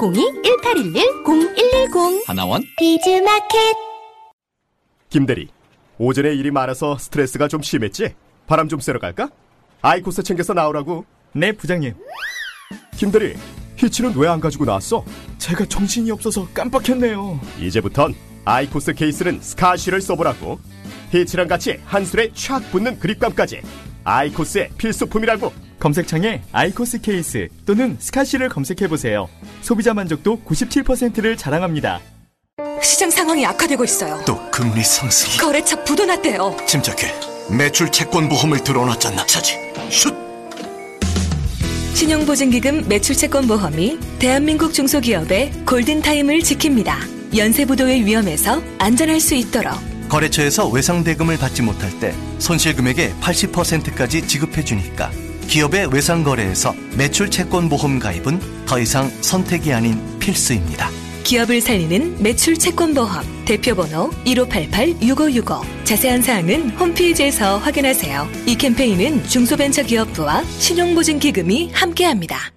02-1811-0110 하나원 비즈마켓 김대리, 오전에 일이 많아서 스트레스가 좀 심했지? 바람 좀 쐬러 갈까? 아이코스 챙겨서 나오라고. 네, 부장님. 김대리, 히치는 왜 안 가지고 나왔어? 제가 정신이 없어서 깜빡했네요. 이제부턴 아이코스 케이스는 스카시를 써보라고. 히치랑 같이 한술에 촥 붙는 그립감까지. 아이코스의 필수품이라고. 검색창에 아이코스 케이스 또는 스카시를 검색해보세요. 소비자 만족도 97%를 자랑합니다. 시장 상황이 악화되고 있어요. 또 금리 상승. 거래처 부도났대요. 침착해. 매출 채권 보험을 들어놨잖아. 차지. 슛. 신용보증기금 매출 채권 보험이 대한민국 중소기업의 골든타임을 지킵니다. 연쇄부도의 위험에서 안전할 수 있도록 거래처에서 외상대금을 받지 못할 때 손실금액의 80%까지 지급해주니까 기업의 외상 거래에서 매출 채권 보험 가입은 더 이상 선택이 아닌 필수입니다. 기업을 살리는 매출 채권 보험 대표번호 1588-6565 자세한 사항은 홈페이지에서 확인하세요. 이 캠페인은 중소벤처기업부와 신용보증기금이 함께합니다.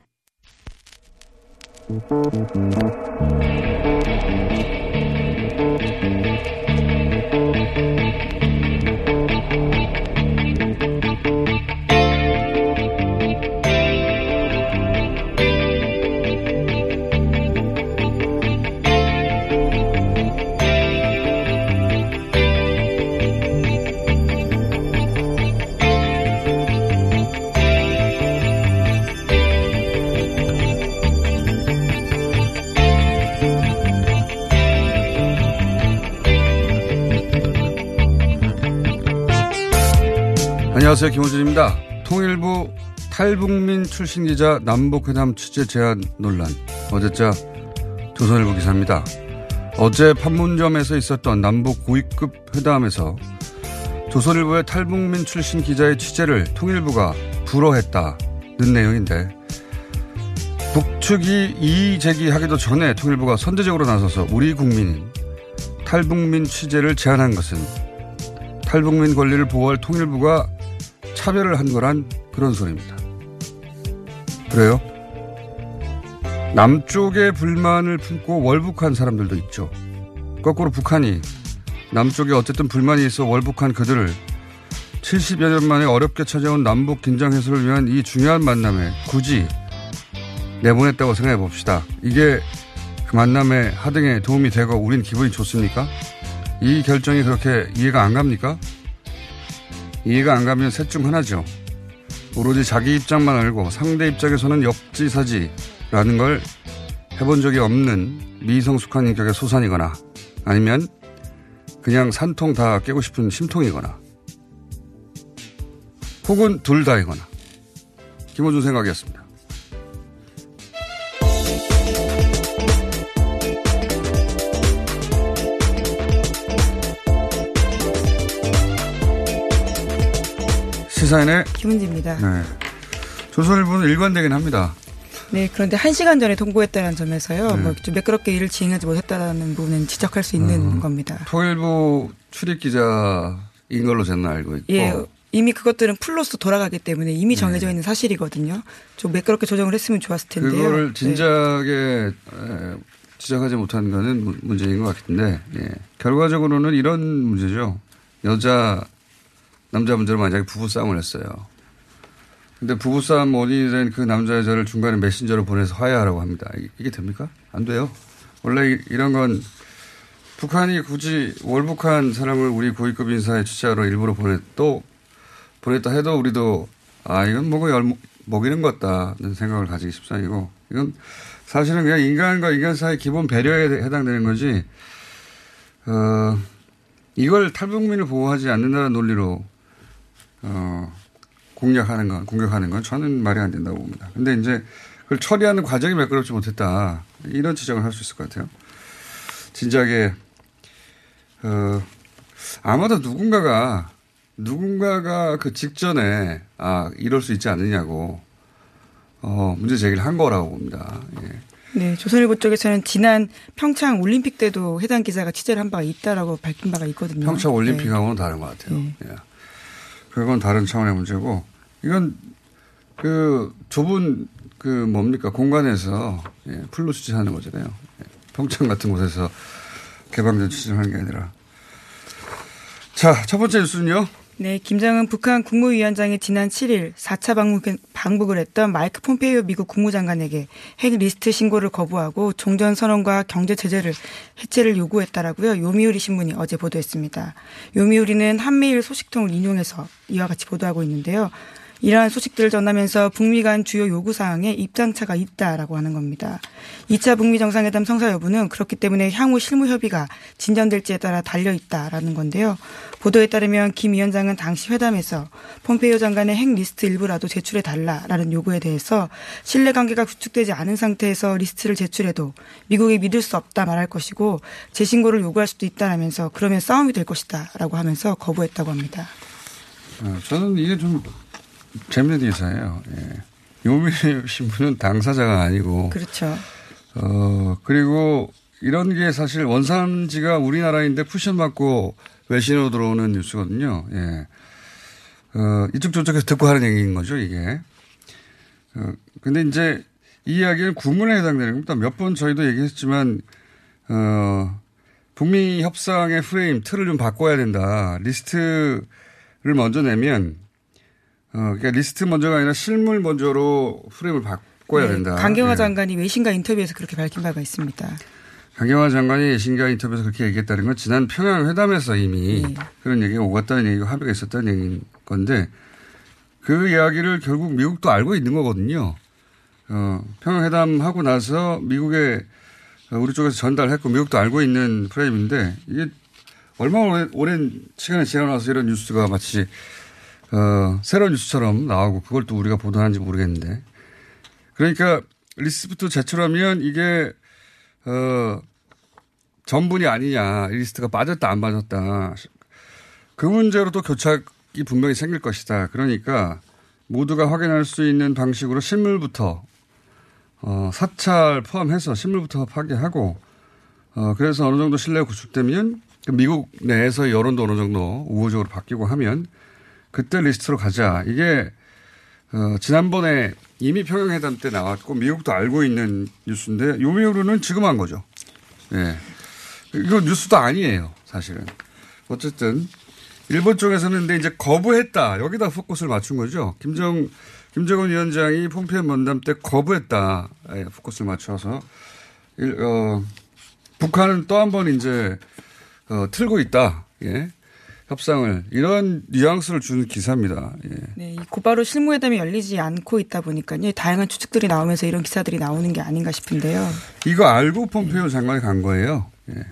안녕하세요. 김호준입니다. 통일부 탈북민 출신 기자 남북회담 취재 제한 논란. 어제자 조선일보 기사입니다. 어제 판문점에서 있었던 남북 고위급 회담에서 조선일보의 탈북민 출신 기자의 취재를 통일부가 불허했다는 내용인데 북측이 이의 제기하기도 전에 통일부가 선제적으로 나서서 우리 국민인 탈북민 취재를 제한한 것은 탈북민 권리를 보호할 통일부가 차별을 한 거란 그런 소리입니다. 그래요? 남쪽에 불만을 품고 월북한 사람들도 있죠. 거꾸로 북한이 남쪽에 어쨌든 불만이 있어 월북한 그들을 70여 년 만에 어렵게 찾아온 남북 긴장 해소를 위한 이 중요한 만남에 굳이 내보냈다고 생각해 봅시다. 이게 그 만남의 하등에 도움이 되고 우린 기분이 좋습니까? 이 결정이 그렇게 이해가 안 갑니까? 이해가 안 가면 셋 중 하나죠. 오로지 자기 입장만 알고 상대 입장에서는 역지사지라는 걸 해본 적이 없는 미성숙한 인격의 소산이거나 아니면 그냥 산통 다 깨고 싶은 심통이거나 혹은 둘 다이거나 김호준 생각이었습니다. 시사인의 김은지입니다. 네. 조선일보는 일관되긴 합니다. 네, 그런데 한 시간 전에 통보했다는 점에서요, 네. 뭐좀 매끄럽게 일을 진행하지 못했다는 부분은 지적할 수 있는 어. 겁니다. 통일부 출입 기자인 걸로 저는 알고 있고 예, 이미 그것들은 풀로서 돌아가기 때문에 네. 이미 정해져 있는 사실이거든요. 좀 매끄럽게 조정을 했으면 좋았을 텐데요. 그거를 네. 진작에 에, 지적하지 못한 거는 문- 문제인 것 같은데 예. 결과적으로는 이런 문제죠. 여자 남자 문제로 만약에 부부 싸움을 했어요. 근데 부부싸움 원인이 된 그 남자 여자를 중간에 메신저로 보내서 화해하라고 합니다. 이게, 됩니까? 안 돼요. 원래 이- 이런 건 북한이 굳이 월북한 사람을 우리 고위급 인사의 취재하러 일부러 또 보냈다 해도 우리도 아 이건 뭐고 열 먹이는 것 같다는 생각을 가지기 십상이고 이건 사실은 그냥 인간과 인간 사이 기본 배려에 해당되는 거지 어 이걸 탈북민을 보호하지 않는다는 논리로 어 공략하는 건 공격하는 건 저는 말이 안 된다고 봅니다. 근데 이제 그걸 처리하는 과정이 매끄럽지 못했다. 이런 지적을 할 수 있을 것 같아요. 진작에 어, 아마도 누군가가 누군가가 그 직전에 아 이럴 수 있지 않느냐고 어, 문제 제기를 한 거라고 봅니다. 예. 네, 조선일보 쪽에서는 지난 평창 올림픽 때도 해당 기자가 취재를 한 바가 있다라고 밝힌 바가 있거든요. 평창 올림픽하고는 네. 다른 것 같아요. 네. 예. 그건 다른 차원의 문제고 이건 그 좁은 그 뭡니까 공간에서 예, 풀로 추진하는 거잖아요. 예. 평창 같은 곳에서 개방된 추진하는 게 아니라 자 첫 번째 뉴스는요. 네, 김정은 북한 국무위원장이 지난 7일 4차 방북, 방북을 했던 마이크 폼페이오 미국 국무장관에게 핵 리스트 신고를 거부하고 종전 선언과 경제 제재를 해체를 요구했다라고요. 요미우리 신문이 어제 보도했습니다. 요미우리는 한미일 소식통을 인용해서 이와 같이 보도하고 있는데요. 이러한 소식들을 전하면서 북미 간 주요 요구 사항에 입장차가 있다라고 하는 겁니다. 2차 북미 정상회담 성사 여부는 그렇기 때문에 향후 실무 협의가 진전될지에 따라 달려 있다라는 건데요. 보도에 따르면 김 위원장은 당시 회담에서 폼페이오 장관의 핵 리스트 일부라도 제출해 달라라는 요구에 대해서 신뢰 관계가 구축되지 않은 상태에서 리스트를 제출해도 미국이 믿을 수 없다 말할 것이고 재신고를 요구할 수도 있다라면서 그러면 싸움이 될 것이다라고 하면서 거부했다고 합니다. 어, 저는 이게 좀 재밌는 기사예요. 예. 요미우리 신문은 당사자가 아니고 그렇죠. 어, 그리고 이런 게 사실 원산지가 우리나라인데 쿠션 맞고 외신으로 들어오는 뉴스거든요. 예. 어, 이쪽 저쪽에서 듣고 하는 얘기인 거죠, 이게. 어, 근데 이제 이 이야기는 구문에 해당되는 겁니다. 몇 번 저희도 얘기했지만, 어, 북미 협상의 프레임, 틀을 좀 바꿔야 된다. 리스트를 먼저 내면, 어, 그러니까 리스트 먼저가 아니라 실물 먼저로 프레임을 바꿔야 네, 된다. 강경화 예. 장관이 외신과 인터뷰에서 그렇게 밝힌 바가 있습니다. 강경화 장관이 예신가 인터뷰에서 그렇게 얘기했다는 건 지난 평양 회담에서 이미 네. 그런 얘기가 오갔다는 얘기가 합의가 있었다는 얘기인 건데 그 이야기를 결국 미국도 알고 있는 거거든요. 어, 평양 회담하고 나서 미국에 어, 우리 쪽에서 전달했고 미국도 알고 있는 프레임인데 이게 얼마나 오랜, 오랜 시간이 지나서 이런 뉴스가 마치 어, 새로운 뉴스처럼 나오고 그걸 또 우리가 보도하는지 모르겠는데 그러니까 리스트부터 제출하면 이게 어, 전부니 아니냐, 이 리스트가 빠졌다, 안 빠졌다. 그 문제로 또 교착이 분명히 생길 것이다. 그러니까 모두가 확인할 수 있는 방식으로 실물부터, 어, 사찰 포함해서 실물부터 파괴하고, 어, 그래서 어느 정도 신뢰가 구축되면 미국 내에서 여론도 어느 정도 우호적으로 바뀌고 하면 그때 리스트로 가자. 이게, 어, 지난번에 이미 평양회담 때 나왔고 미국도 알고 있는 뉴스인데 요미우르는 지금 한 거죠. 예. 이거 뉴스도 아니에요, 사실은. 어쨌든 일본 쪽에서는 근데 이제 거부했다. 여기다 포커스를 맞춘 거죠. 김정 김정은 위원장이 폼페이오 면담 때 거부했다. 예, 포커스를 맞춰서 일, 어, 북한은 또 한 번 이제 어, 틀고 있다. 예. 협상을 이런 뉘앙스를 주는 기사입니다. 예. 네, 이 곧바로 실무회담이 열리지 않고 있다 보니까요. 다양한 추측들이 나오면서 이런 기사들이 나오는 게 아닌가 싶은데요. 이거 알고 폼페이오 장관이 간 거예요. 예.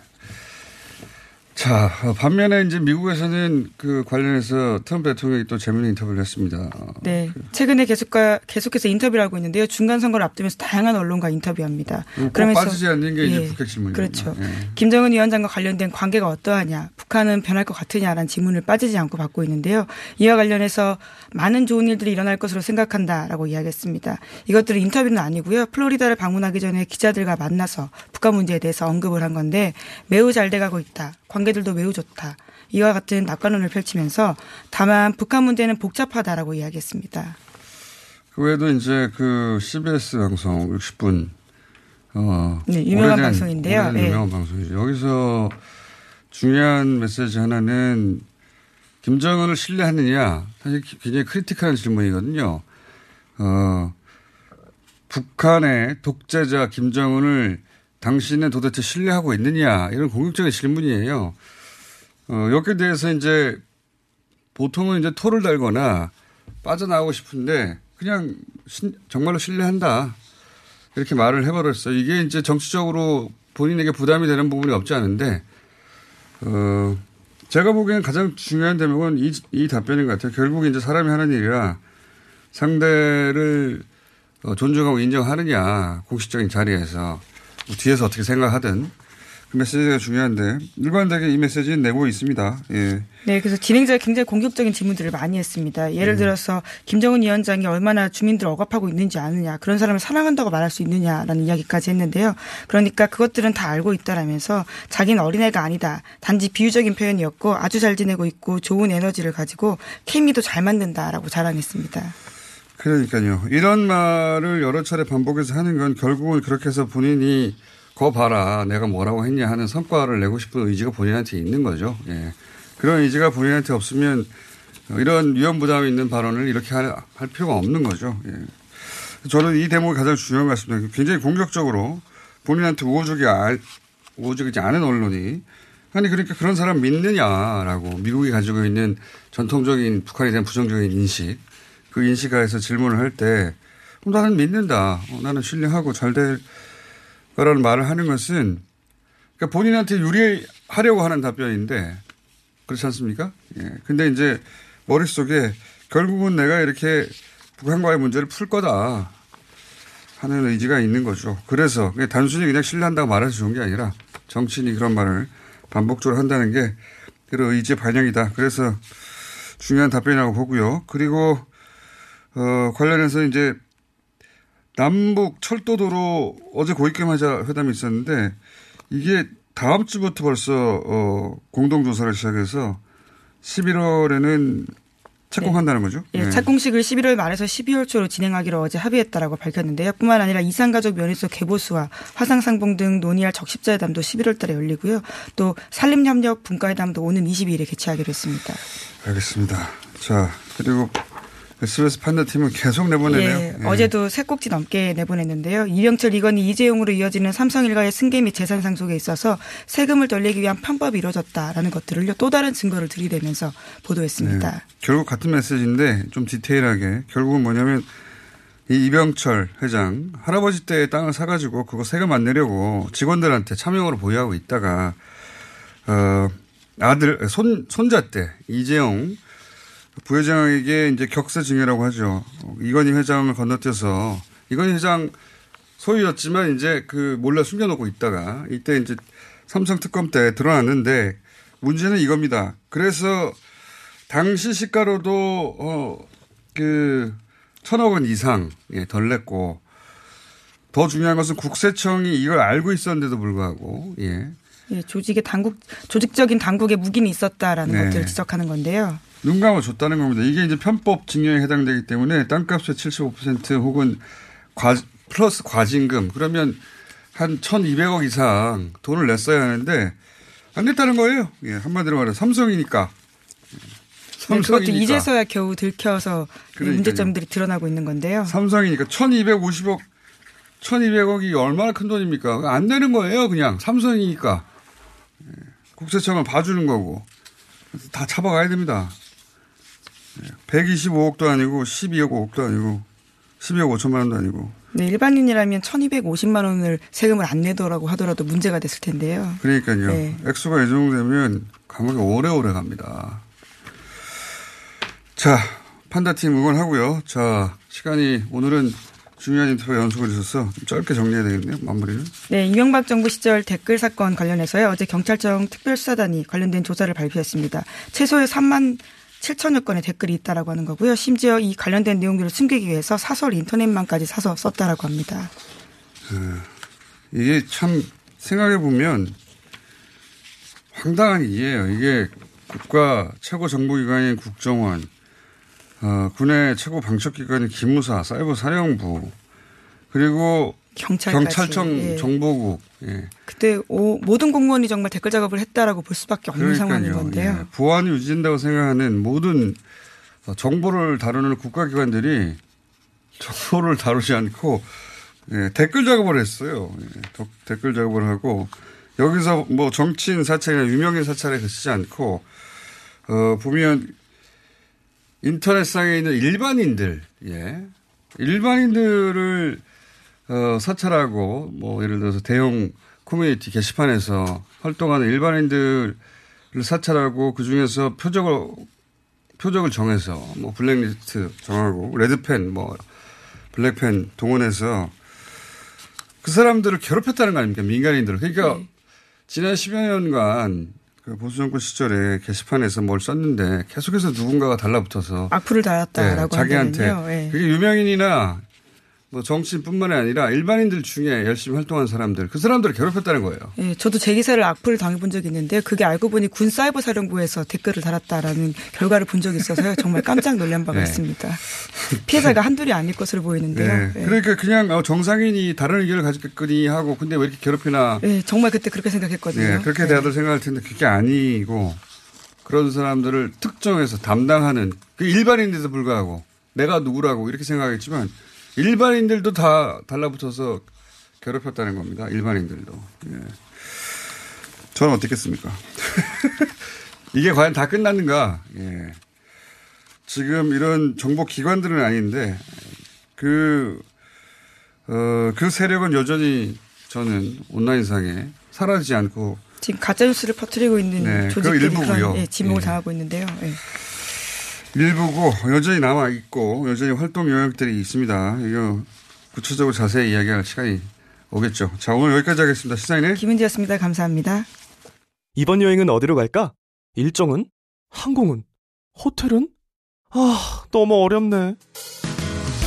자, 반면에 이제 미국에서는 그 관련해서 트럼프 대통령이 또 재미있는 인터뷰를 했습니다. 네, 최근에 계속과 계속해서 인터뷰를 하고 있는데요. 중간 선거를 앞두면서 다양한 언론과 인터뷰합니다. 꼭 빠지지 않는 게 이제 북핵 질문입니다. 그렇죠. 예. 김정은 위원장과 관련된 관계가 어떠하냐, 북한은 변할 것 같으냐라는 질문을 빠지지 않고 받고 있는데요. 이와 관련해서 많은 좋은 일들이 일어날 것으로 생각한다라고 이야기했습니다. 이것들은 인터뷰는 아니고요. 플로리다를 방문하기 전에 기자들과 만나서 북한 문제에 대해서 언급을 한 건데 매우 잘 돼가고 있다. 관계들도 매우 좋다. 이와 같은 낙관론을 펼치면서 다만 북한 문제는 복잡하다라고 이야기했습니다. 그 외에도 이제 그 CBS 방송 60분 어 네, 유명한 오래된- 방송인데요. 오래된 네. 유명한 방송이죠. 여기서 중요한 메시지 하나는 김정은을 신뢰하느냐 사실 굉장히 크리티컬한 질문이거든요. 어 북한의 독재자 김정은을 당신은 도대체 신뢰하고 있느냐 이런 공격적인 질문이에요. 어, 여기에 대해서 이제 보통은 이제 토를 달거나 빠져나오고 싶은데 그냥 신- 정말로 신뢰한다. 이렇게 말을 해버렸어요. 이게 이제 정치적으로 본인에게 부담이 되는 부분이 없지 않은데, 어, 제가 보기에는 가장 중요한 대목은 이, 이 답변인 것 같아요. 결국 이제 사람이 하는 일이라 상대를 어, 존중하고 인정하느냐, 공식적인 자리에서. 뭐 뒤에서 어떻게 생각하든 그 메시지가 중요한데 일관되게 이 메시지는 내고 있습니다. 예. 네, 그래서 진행자가 굉장히 공격적인 질문들을 많이 했습니다. 예를 음. 들어서 김정은 위원장이 얼마나 주민들을 억압하고 있는지 아느냐, 그런 사람을 사랑한다고 말할 수 있느냐라는 이야기까지 했는데요. 그러니까 그것들은 다 알고 있다라면서 자기는 어린애가 아니다. 단지 비유적인 표현이었고 아주 잘 지내고 있고 좋은 에너지를 가지고 케미도 잘 만든다라고 자랑했습니다. 그러니까요. 이런 말을 여러 차례 반복해서 하는 건 결국은 그렇게 해서 본인이 거 봐라 내가 뭐라고 했냐 하는 성과를 내고 싶은 의지가 본인한테 있는 거죠. 예. 그런 의지가 본인한테 없으면 이런 위험 부담이 있는 발언을 이렇게 할, 할 필요가 없는 거죠. 예. 저는 이 대목이 가장 중요한 것 같습니다. 굉장히 공격적으로 본인한테 우호적이, 아, 우호적이지 않은 언론이 아니 그러니까 그런 사람 믿느냐라고 미국이 가지고 있는 전통적인 북한에 대한 부정적인 인식 그 인식하에서 질문을 할 때 나는 믿는다. 어, 나는 신뢰하고 잘 될 거라는 말을 하는 것은 그러니까 본인한테 유리하려고 하는 답변인데 그렇지 않습니까? 예. 근데 이제 머릿속에 결국은 내가 이렇게 북한과의 문제를 풀 거다 하는 의지가 있는 거죠. 그래서 단순히 그냥 신뢰한다고 말해서 좋은 게 아니라 정치인이 그런 말을 반복적으로 한다는 게 그런 의지의 반영이다. 그래서 중요한 답변이라고 보고요. 그리고 어, 관련해서 이제 남북 철도도로 어제 고위겸하자 회담이 있었는데 이게 다음 주부터 벌써 어, 공동조사를 시작해서 11월에는 착공한다는 거죠. 예, 네. 착공식을 11월 말에서 12월 초로 진행하기로 어제 합의했다라고 밝혔는데요. 뿐만 아니라 이산가족 면회소 개보수와 화상상봉 등 논의할 적십자회담도 11월 달에 열리고요. 또 산림협력 분과회담도 오는 22일에 개최하기로 했습니다. 알겠습니다. 자, 그리고 SBS 판다팀은 계속 내보내네요. 예, 예. 어제도 세 꼭지 넘게 내보냈는데요. 이병철 이건희 이재용으로 이어지는 삼성 일가의 승계 및 재산 상속에 있어서 세금을 돌리기 위한 편법이 이루어졌다라는 것들을요. 또 다른 증거를 들이대면서 보도했습니다. 네. 결국 같은 메시지인데 좀 디테일하게 결국은 뭐냐면 이 이병철 회장 할아버지 때 땅을 사가지고 그거 세금 안 내려고 직원들한테 차명으로 보유하고 있다가 어 아들 손 손자 때 이재용 부회장에게 이제 격세징해라고 하죠. 이건희 회장을 건너뛰어서 이건희 회장 소유였지만 이제 그 몰래 숨겨놓고 있다가 이때 이제 삼성 특검 때 드러났는데 문제는 이겁니다. 그래서 당시 시가로도 어그 천억 원 이상 예, 덜 냈고 더 중요한 것은 국세청이 이걸 알고 있었는데도 불구하고 예. 예, 조직의 당국 조직적인 당국의 무기는 있었다라는 네. 것들을 지적하는 건데요. 눈 감아 줬다는 겁니다. 이게 이제 편법 징역에 해당되기 때문에 땅값의 75% 혹은 과, 플러스 과징금 그러면 한 1200억 이상 돈을 냈어야 하는데 안 냈다는 거예요. 예, 한마디로 말해 삼성이니까. 네, 그것도 이제서야 겨우 들켜서 이 그러니까요. 문제점들이 드러나고 있는 건데요. 삼성이니까 1250억 1200억이 얼마나 큰 돈입니까? 안 되는 거예요, 그냥. 삼성이니까. 예, 국세청은 봐주는 거고. 다 잡아가야 됩니다. 125억도 아니고 12억 5억도 아니고 12억 5천만 원도 아니고. 네, 일반인이라면 1250만 원을 세금을 안 내더라고 하더라도 문제가 됐을 텐데요. 그러니까요. 네. 액수가 이 정도 되면 감옥에 오래오래 갑니다. 자, 판다팀 응원하고요. 자, 시간이 오늘은 중요한 인터뷰 연속을 있어서 좀 짧게 정리해야 되겠네요. 마무리는. 네, 이명박 정부 시절 댓글 사건 관련해서요. 어제 경찰청 특별수사단이 관련된 조사를 발표했습니다. 최소의 3만 7천여 건의 댓글이 있다라고 하는 거고요. 심지어 이 관련된 내용들을 숨기기 위해서 사설 인터넷망까지 사서 썼다라고 합니다. 이게 참 생각해 보면 황당한 일이에요. 이게 국가 최고 정보기관인 국정원, 어, 군의 최고 방첩기관인 기무사, 사이버 사령부, 그리고 경찰까지. 경찰청 예. 정보국. 예. 그때 오, 모든 공무원이 정말 댓글 작업을 했다라고 볼 수밖에 없는 상황인 건데요. 예. 보안이 유지된다고 생각하는 모든 어, 정보를 다루는 국가기관들이 정보를 다루지 않고 예, 댓글 작업을 했어요. 예, 덕- 댓글 작업을 하고 여기서 뭐 정치인 사찰이나 유명인 사찰에 그치지 않고 어, 보면 인터넷상에 있는 일반인들, 예. 일반인들을 어, 사찰하고 뭐 예를 들어서 대형 커뮤니티 게시판에서 활동하는 일반인들을 사찰하고 그 중에서 표적을 표적을 정해서 뭐 블랙리스트 정하고 레드펜 뭐 블랙펜 동원해서 그 사람들을 괴롭혔다는 거 아닙니까? 민간인들을. 그러니까 네. 지난 10여 년간 그 보수 정권 시절에 게시판에서 뭘 썼는데 계속해서 누군가가 달라붙어서 악플을 달았다라고 네, 자기한테 네. 그게 유명인이나 뭐 정치인뿐만이 아니라 일반인들 중에 열심히 활동한 사람들 그 사람들을 괴롭혔다는 거예요. 예, 저도 제 기사를 악플을 당해본 적이 있는데 그게 알고 보니 군 사이버 사령부에서 댓글을 달았다라는 결과를 본 적이 있어서요. 정말 깜짝 놀란 바가 네. 있습니다. 피해자가 한둘이 아닐 것으로 보이는데요. 네. 네. 그러니까 그냥 어, 정상인이 다른 의견을 가졌거니 하고 근데 왜 이렇게 괴롭히나. 네, 정말 그때 그렇게 생각했거든요. 네, 그렇게 네. 다들 생각할 텐데 그게 아니고 그런 사람들을 특정해서 담당하는 그 일반인데도 불구하고 내가 누구라고 이렇게 생각했지만 일반인들도 다 달라붙어서 괴롭혔다는 겁니다. 일반인들도. 예. 저는 어떻겠습니까? 이게 과연 다 끝났는가? 예. 지금 이런 정보 기관들은 아닌데 그, 어, 그 세력은 여전히 저는 온라인상에 사라지지 않고 지금 가짜뉴스를 퍼뜨리고 있는 네, 조직들이 그런 예, 지목을 예. 당하고 있는데요. 예. 일부고 여전히 남아 있고 여전히 활동 영역들이 있습니다. 이거 구체적으로 자세히 이야기할 시간이 오겠죠. 자 오늘 여기까지 하겠습니다. 시사인의 김은지였습니다. 감사합니다. 이번 여행은 어디로 갈까? 일정은? 항공은? 호텔은? 아 너무 어렵네.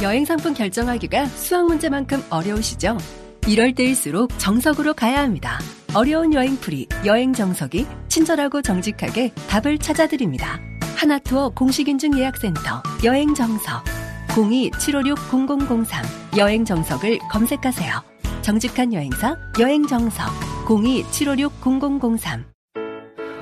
여행 상품 결정하기가 수학 문제만큼 어려우시죠? 이럴 때일수록 정석으로 가야 합니다. 어려운 여행풀이 여행 정석이 친절하고 정직하게 답을 찾아드립니다. 하나투어 공식인증 예약센터 여행정석 02-756-0003 여행정석을 검색하세요. 정직한 여행사 여행정석. 02-756-0003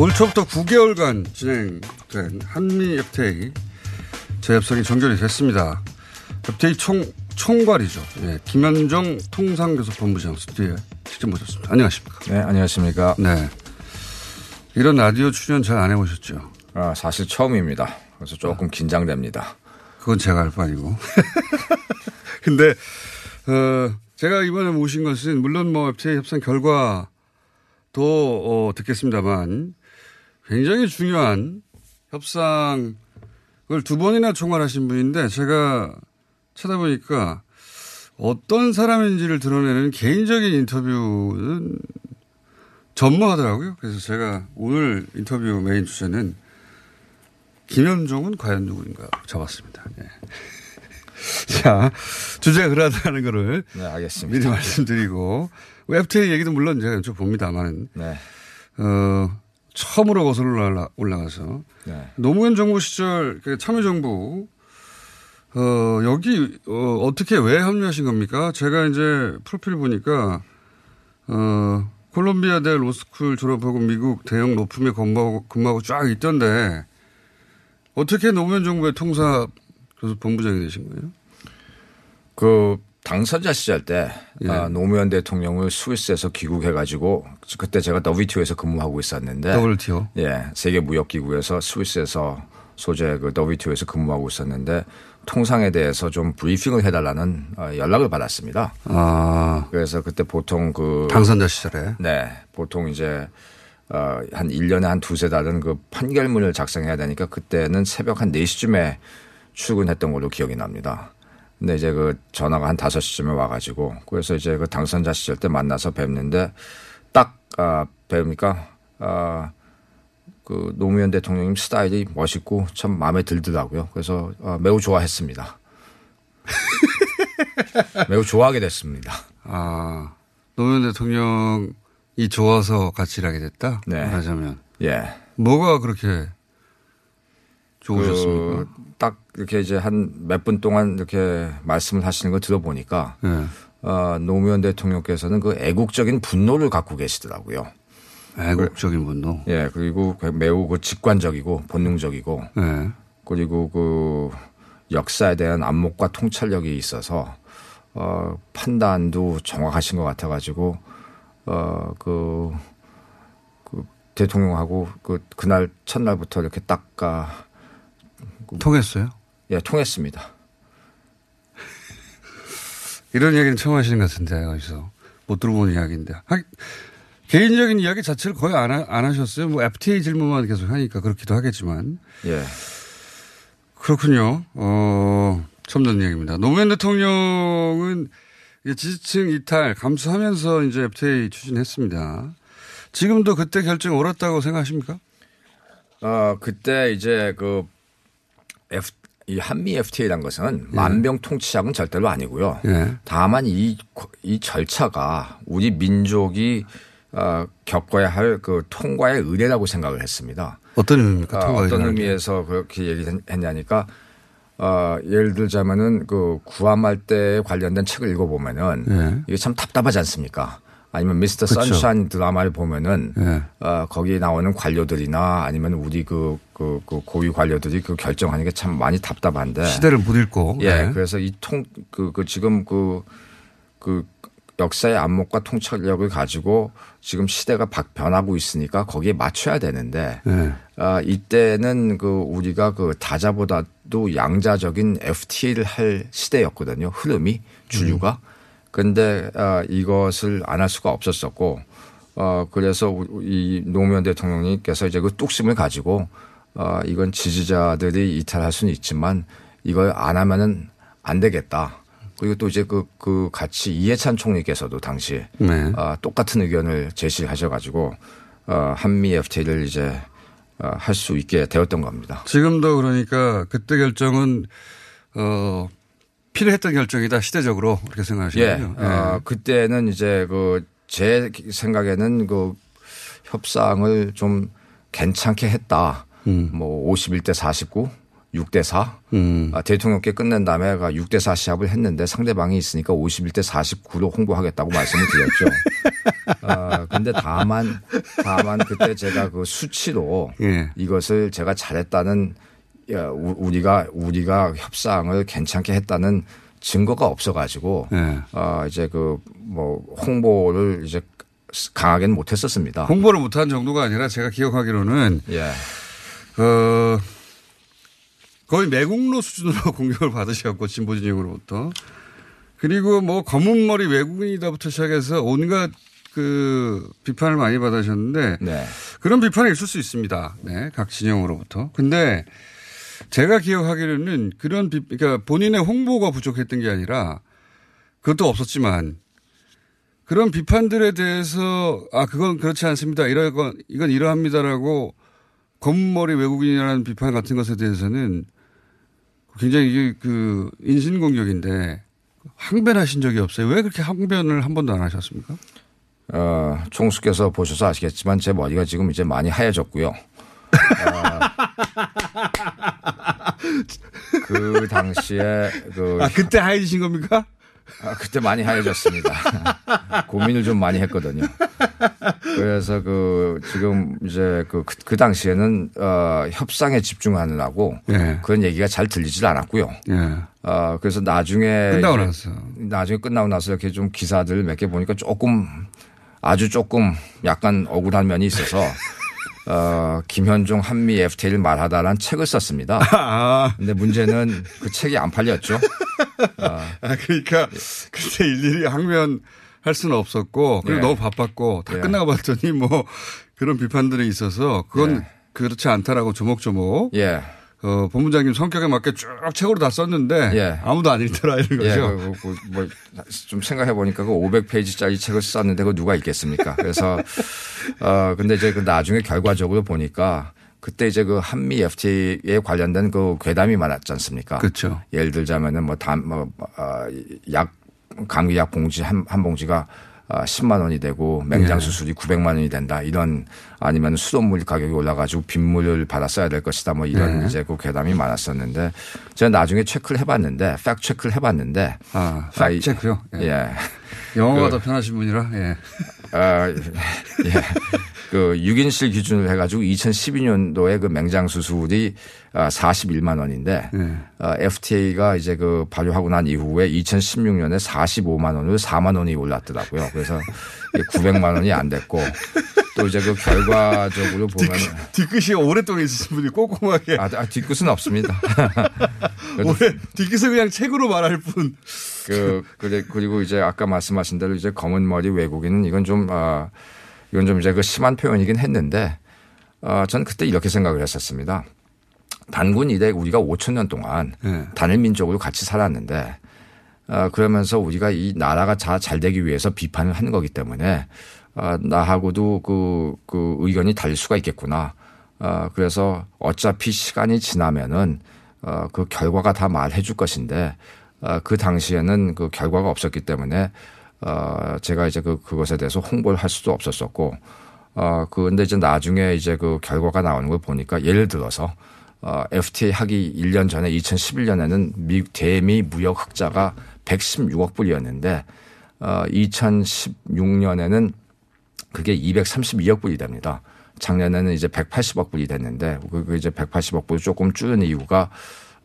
올 초부터 9개월간 진행된 한미 FTA 재협상이 종결이 됐습니다. FTA 총, 총괄이죠. 예, 김현정 통상교섭본부장 스튜디오에 직접 모셨습니다. 안녕하십니까. 네, 안녕하십니까. 네. 이런 라디오 출연 잘 안 해보셨죠? 아, 사실 처음입니다. 그래서 조금 아. 긴장됩니다. 그건 제가 할 바이고. 근데, 어, 제가 이번에 모신 것은 물론 뭐 협상 결과도 어, 듣겠습니다만 굉장히 중요한 협상을 두 번이나 총괄하신 분인데 제가 찾아보니까 어떤 사람인지를 드러내는 개인적인 인터뷰는 전무하더라고요. 그래서 제가 오늘 인터뷰 메인 주제는 김현종은 과연 누구인가 잡았습니다. 네. 자, 주제가 그러하다는 거를 네, 알겠습니다. 미리 말씀드리고 웹툰 얘기도 물론 제가 여쭤봅니다만 네. 어, 처음으로 거슬러 올라가서 네. 노무현 정부 시절 그 참여정부 어, 여기 어, 어떻게 왜 합류하신 겁니까? 제가 이제 프로필 보니까 어, 콜롬비아 대 로스쿨 졸업하고 미국 대형 로펌에 근무하고, 근무하고 쫙 있던데 어떻게 노무현 정부의 통사 교섭 본부장이 되신 거예요? 그 당선자 시절 때 예. 아, 노무현 대통령을 스위스에서 귀국해 가지고 그때 제가 WTO에서 근무하고 있었는데 WTO 예 세계 무역기구에서 스위스에서 소재 그 WTO에서 근무하고 있었는데 통상에 대해서 좀 브리핑을 해달라는 어, 연락을 받았습니다. 아 그래서 그때 보통 그 당선자 시절에 네 보통 이제 어, 한 1년에 한 두세 달은 그 판결문을 작성해야 되니까 그때는 새벽 한 4시쯤에 출근했던 걸로 기억이 납니다. 근데 이제 그 전화가 한 5시쯤에 와가지고 그래서 이제 그 당선자 시절 때 만나서 뵙는데 딱, 아, 뵈니까, 아, 그 노무현 대통령님 스타일이 멋있고 참 마음에 들더라고요. 그래서 어, 매우 좋아했습니다. 매우 좋아하게 됐습니다. 아, 노무현 대통령이 좋아서 같이 일하게 됐다? 네. 말하자면. 예. 뭐가 그렇게 좋으셨습니까? 그, 딱 이렇게 이제 한 몇 분 동안 이렇게 말씀을 하시는 거 들어보니까 네. 어, 노무현 대통령께서는 그 애국적인 분노를 갖고 계시더라고요. 애국적인 분노. 예, 그리고 그 매우 그 직관적이고 본능적이고 네. 그리고 그 역사에 대한 안목과 통찰력이 있어서 어, 판단도 정확하신 것 같아가지고 어, 그, 그 대통령하고 그 그날 첫날부터 이렇게 딱가 통했어요? 예, 통했습니다. 이런 이야기는 처음 하시는 것 같은데, 어디서. 못 들어본 이야기인데. 하, 개인적인 이야기 자체를 거의 안, 하, 안 하셨어요. 뭐 FTA 질문만 계속 하니까 그렇기도 하겠지만. 예. 그렇군요. 어, 처음 듣는 이야기입니다. 노무현 대통령은 지지층 이탈 감수하면서 이제 FTA 추진했습니다. 지금도 그때 결정 옳았다고 생각하십니까? 어, 그때 이제 그 F, 이 한미 FTA라는 것은 만병통치약은 절대로 아니고요. 예. 다만 이, 이 절차가 우리 민족이 어, 겪어야 할 그 통과의 의례라고 생각을 했습니다. 어떤 의미입니까? 어, 어떤? 의미에서 그렇게 얘기했냐니까 어, 예를 들자면은 그 구한말대에 관련된 책을 읽어보면은 예. 이게 참 답답하지 않습니까? 아니면 미스터 그쵸. 선샤인 드라마를 보면은 예. 어, 거기에 나오는 관료들이나 아니면 우리 그, 그, 그 고위 관료들이 그 결정하는 게 참 많이 답답한데. 시대를 못 읽고. 예. 네. 그래서 이 통, 그, 그 지금 그, 그 역사의 안목과 통찰력을 가지고 지금 시대가 박- 변하고 있으니까 거기에 맞춰야 되는데. 네. 아, 이때는 그 우리가 그 다자보다도 양자적인 FTA를 할 시대였거든요. 흐름이 주류가. 근데 아, 이것을 안 할 수가 없었었고 어 그래서 우- 이 노무현 대통령님께서 이제 그 뚝심을 가지고 어 이건 지지자들이 이탈할 수는 있지만 이걸 안 하면은 안 되겠다. 그리고 또 이제 그, 그 같이 이해찬 총리께서도 당시에 네. 아, 똑같은 의견을 제시하셔 가지고 어, 한미 FTA를 이제 어, 할 수 있게 되었던 겁니다. 지금도 그러니까 그때 결정은 어 필요했던 결정이다 시대적으로 그렇게 예, 생각하시는군요. 어, 그때는 이제 그 제 생각에는 그 협상을 좀 괜찮게 했다. 음. 뭐 51대 49, 6대 4. 음. 아, 대통령께 끝낸 다음에 6대 4 시합을 했는데 상대방이 있으니까 51대 49로 홍보하겠다고 말씀을 드렸죠. 아, 근데 다만, 다만 그때 제가 그 수치로 예. 이것을 제가 잘했다는 야, 우- 우리가 우리가 협상을 괜찮게 했다는 증거가 없어가지고 예. 어, 이제 그 뭐 홍보를 이제 강하게는 못했었습니다. 홍보를 못한 정도가 아니라 제가 기억하기로는 예. 어 거의 매국노 수준으로 공격을 받으셨고 진보 진영으로부터 그리고 뭐 검은 머리 외국인이다부터 시작해서 온갖 그 비판을 많이 받으셨는데 네. 그런 비판이 있을 수 있습니다. 네, 각 진영으로부터. 근데 제가 기억하기로는 그런 비, 그러니까 본인의 홍보가 부족했던 게 아니라 그것도 없었지만 그런 비판들에 대해서 아 그건 그렇지 않습니다. 이런 이건 이러합니다라고 검머리 외국인이라는 비판 같은 것에 대해서는 굉장히 이게 그 인신공격인데 항변하신 적이 없어요. 왜 그렇게 항변을 한 번도 안 하셨습니까? 어, 총수께서 보셔서 아시겠지만 제 머리가 지금 이제 많이 하얘졌고요. 어, 그 당시에 그 아 그때 하얘지신 겁니까? 아, 그때 많이 하얘졌습니다. 고민을 좀 많이 했거든요. 그래서 그 지금 이제 그, 그, 그 당시에는 어, 협상에 집중하느라고 예. 그런 얘기가 잘 들리질 않았고요. 예. 어, 그래서 나중에 끝나고 나서. 나중에 끝나고 나서 이렇게 좀 기사들 몇 개 보니까 조금 아주 조금 약간 억울한 면이 있어서 어, 김현종 한미 FTA를 말하다라는 책을 썼습니다. 아. 근데 문제는 그 책이 안 팔렸죠. 아, 그러니까 그때 일일이 항변할 수는 없었고 그리고 예. 너무 바빴고 다 예. 끝나고 봤더니 뭐 그런 비판들이 있어서 그건 그렇지 않다라고 조목조목 예. 어, 본부장님 성격에 맞게 쭉 책으로 다 썼는데 예. 아무도 안 읽더라 이런 예, 거죠. 그, 그, 뭐, 좀 생각해 보니까 그 500페이지짜리 책을 썼는데 그 누가 읽겠습니까? 그래서, 어, 근데 이제 그 나중에 결과적으로 보니까 그때 이제 그 한미 FTA에 관련된 그 괴담이 많았지 않습니까? 그렇죠. 예를 들자면은 뭐 담, 뭐, 어, 약, 감기약 봉지 한, 한 봉지가 아, 10만 원이 되고 맹장 예. 수술이 900만 원이 된다. 이런 아니면 수돗물 가격이 올라가지고 빗물을 받아 써야 될 것이다. 뭐 이런 예. 이제 그 괴담이 많았었는데 제가 나중에 체크를 해봤는데 팩 체크를 해봤는데 아, 아, 팩 체크요? 예. 예. 영어가 그- 더 편하신 분이라, 예. 아, 예. 그 6인실 기준으로 해가지고 2012년도에 그 맹장 수술이 아, 41만 원인데 예. 어, FTA가 이제 그 발효하고 난 이후에 2016년에 45만 원으로 4만 원이 올랐더라고요. 그래서 이게 900만 원이 안 됐고 또 이제 그 결과적으로 보면 뒤끝 이 오랫동안 있으신 분이 꼼꼼하게. 아, 아, 뒤끝은 없습니다. 오래 뒤끝을 그냥 책으로 말할 뿐. 그, 그래, 그리고 이제 아까 말씀하신 대로 이제 검은 머리 외국인은 이건 좀, 아, 이건 좀 이제 그 심한 표현이긴 했는데, 아, 저는 그때 이렇게 생각을 했었습니다. 단군 이래 우리가 5천 년 동안 예. 단일 민족으로 같이 살았는데, 아, 그러면서 우리가 이 나라가 잘, 잘 되기 위해서 비판을 하는 거기 때문에, 아, 나하고도 그, 그 의견이 달릴 수가 있겠구나. 아, 그래서 어차피 시간이 지나면은, 어, 그 결과가 다 말해 줄 것인데, 어, 그 당시에는 그 결과가 없었기 때문에, 어, 제가 이제 그, 그것에 대해서 홍보를 할 수도 없었었고, 어, 그, 근데 이제 나중에 이제 그 결과가 나오는 걸 보니까 예를 들어서, 어, FTA 하기 1년 전에 2011년에는 미, 대미 무역 흑자가 116억 불이었는데, 어, 2016년에는 그게 232억 불이 됩니다. 작년에는 이제 180억 불이 됐는데 그그 이제 180억 불 조금 줄은 이유가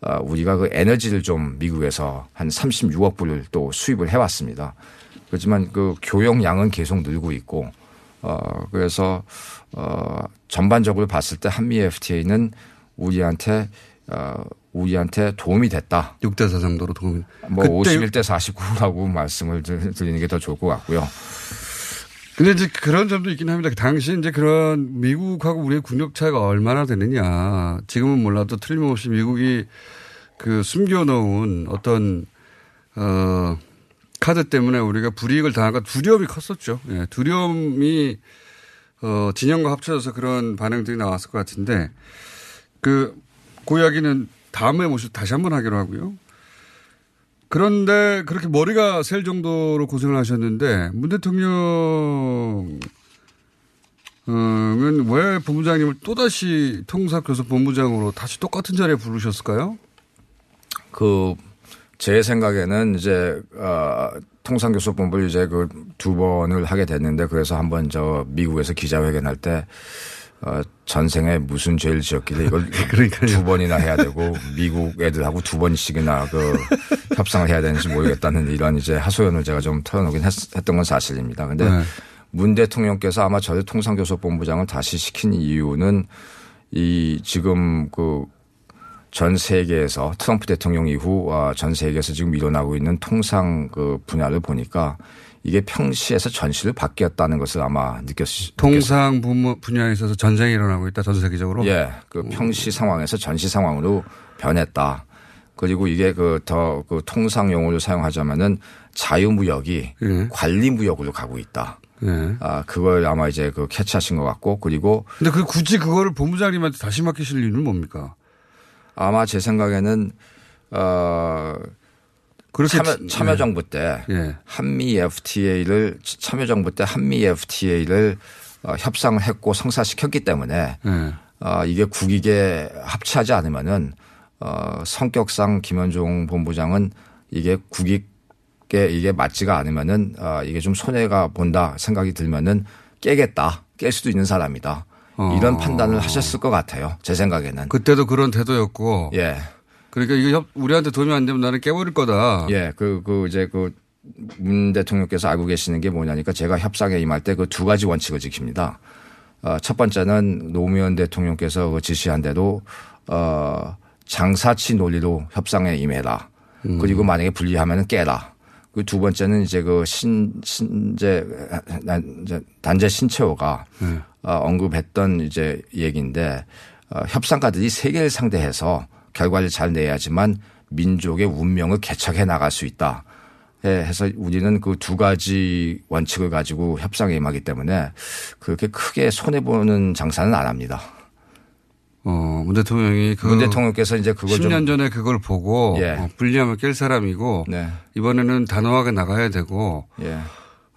어, 우리가 그 에너지를 좀 미국에서 한 36억 불을 또 수입을 해왔습니다. 그렇지만 그 교역량은 계속 늘고 있고 어 그래서 어 전반적으로 봤을 때 한미 FTA는 우리한테 어 우리한테 도움이 됐다. 6대 4 정도로 도움이. 뭐 그때 51대 49라고 말씀을 드- 드리는 게 더 좋을 것 같고요. 근데 이제 그런 점도 있긴 합니다. 그 당시 이제 그런 미국하고 우리의 군력 차이가 얼마나 되느냐. 지금은 몰라도 틀림없이 미국이 그 숨겨놓은 어떤, 어, 카드 때문에 우리가 불이익을 당할까 두려움이 컸었죠. 예, 두려움이, 어, 진영과 합쳐져서 그런 반응들이 나왔을 것 같은데 그, 그 이야기는 다음에 모셔 다시 한번 하기로 하고요. 그런데 그렇게 머리가 셀 정도로 고생을 하셨는데 문 대통령은 왜 본부장님을 또다시 통사교섭 본부장으로 다시 똑같은 자리에 부르셨을까요? 그 제 생각에는 이제 어 통상교섭본부를 이제 그 두 번을 하게 됐는데 그래서 한번 저 미국에서 기자회견할 때 어, 전생에 무슨 죄를 지었길래 이걸 두 번이나 해야 되고 미국 애들하고 두 번씩이나 그 협상을 해야 되는지 모르겠다는 이런 이제 하소연을 제가 좀 털어놓긴 했, 던건 사실입니다. 근데 네. 문 대통령께서 아마 저를 통상교섭본부장을 다시 시킨 이유는 이 지금 그 전 세계에서 트럼프 대통령 이후 아, 전 세계에서 지금 일어나고 있는 통상 그 분야를 보니까 이게 평시에서 전시를 바뀌었다는 것을 아마 느꼈을 통상 분모- 분야에 있어서 전쟁이 일어나고 있다 전 세계적으로. 예, 그 평시 상황에서 전시 상황으로 변했다. 그리고 이게 그 더그 통상 용어를 사용하자면은 자유무역이 관리무역으로 가고 있다. 예. 아, 그걸 아마 이제 그 캐치하신 것 같고 그리고 근데 그 굳이 그거를 본부장님한테 다시 맡기실 이유는 뭡니까? 아마 제 생각에는 어 그렇게 참여, 치- 참여정부 때 예. 한미 FTA를 참여정부 때 한미 FTA를 어, 협상을 했고 성사시켰기 때문에 예. 어, 이게 국익에 합치하지 않으면은 어, 성격상 김현종 본부장은 이게 국익에 이게 맞지가 않으면은 어, 이게 좀 손해가 본다 생각이 들면은 깨겠다 깰 수도 있는 사람이다 이런 어. 판단을 하셨을 것 같아요 제 생각에는 그때도 그런 태도였고. 예. 그러니까 이게 협- 우리한테 도움이 안 되면 나는 깨버릴 거다. 예, 그, 그, 이제 그, 문 대통령께서 알고 계시는 게 뭐냐니까 제가 협상에 임할 때 그 두 가지 원칙을 지킵니다. 어, 첫 번째는 노무현 대통령께서 그 지시한 대로, 어, 장사치 논리로 협상에 임해라. 그리고 만약에 불리하면 깨라. 그두 번째는 이제 그 신, 신제, 단재 신채호가 네. 어, 언급했던 이제 얘기인데 어, 협상가들이 세계를 상대해서 결과를 잘 내야지만 민족의 운명을 개척해 나갈 수 있다. 예, 해서 우리는 그 두 가지 원칙을 가지고 협상에 임하기 때문에 그렇게 크게 손해 보는 장사는 안 합니다. 어, 문 대통령이 그 문 대통령께서 이제 그걸 10년 좀 전에 그걸 보고 예. 어, 불리하면 깰 사람이고 네. 이번에는 단호하게 나가야 되고 예.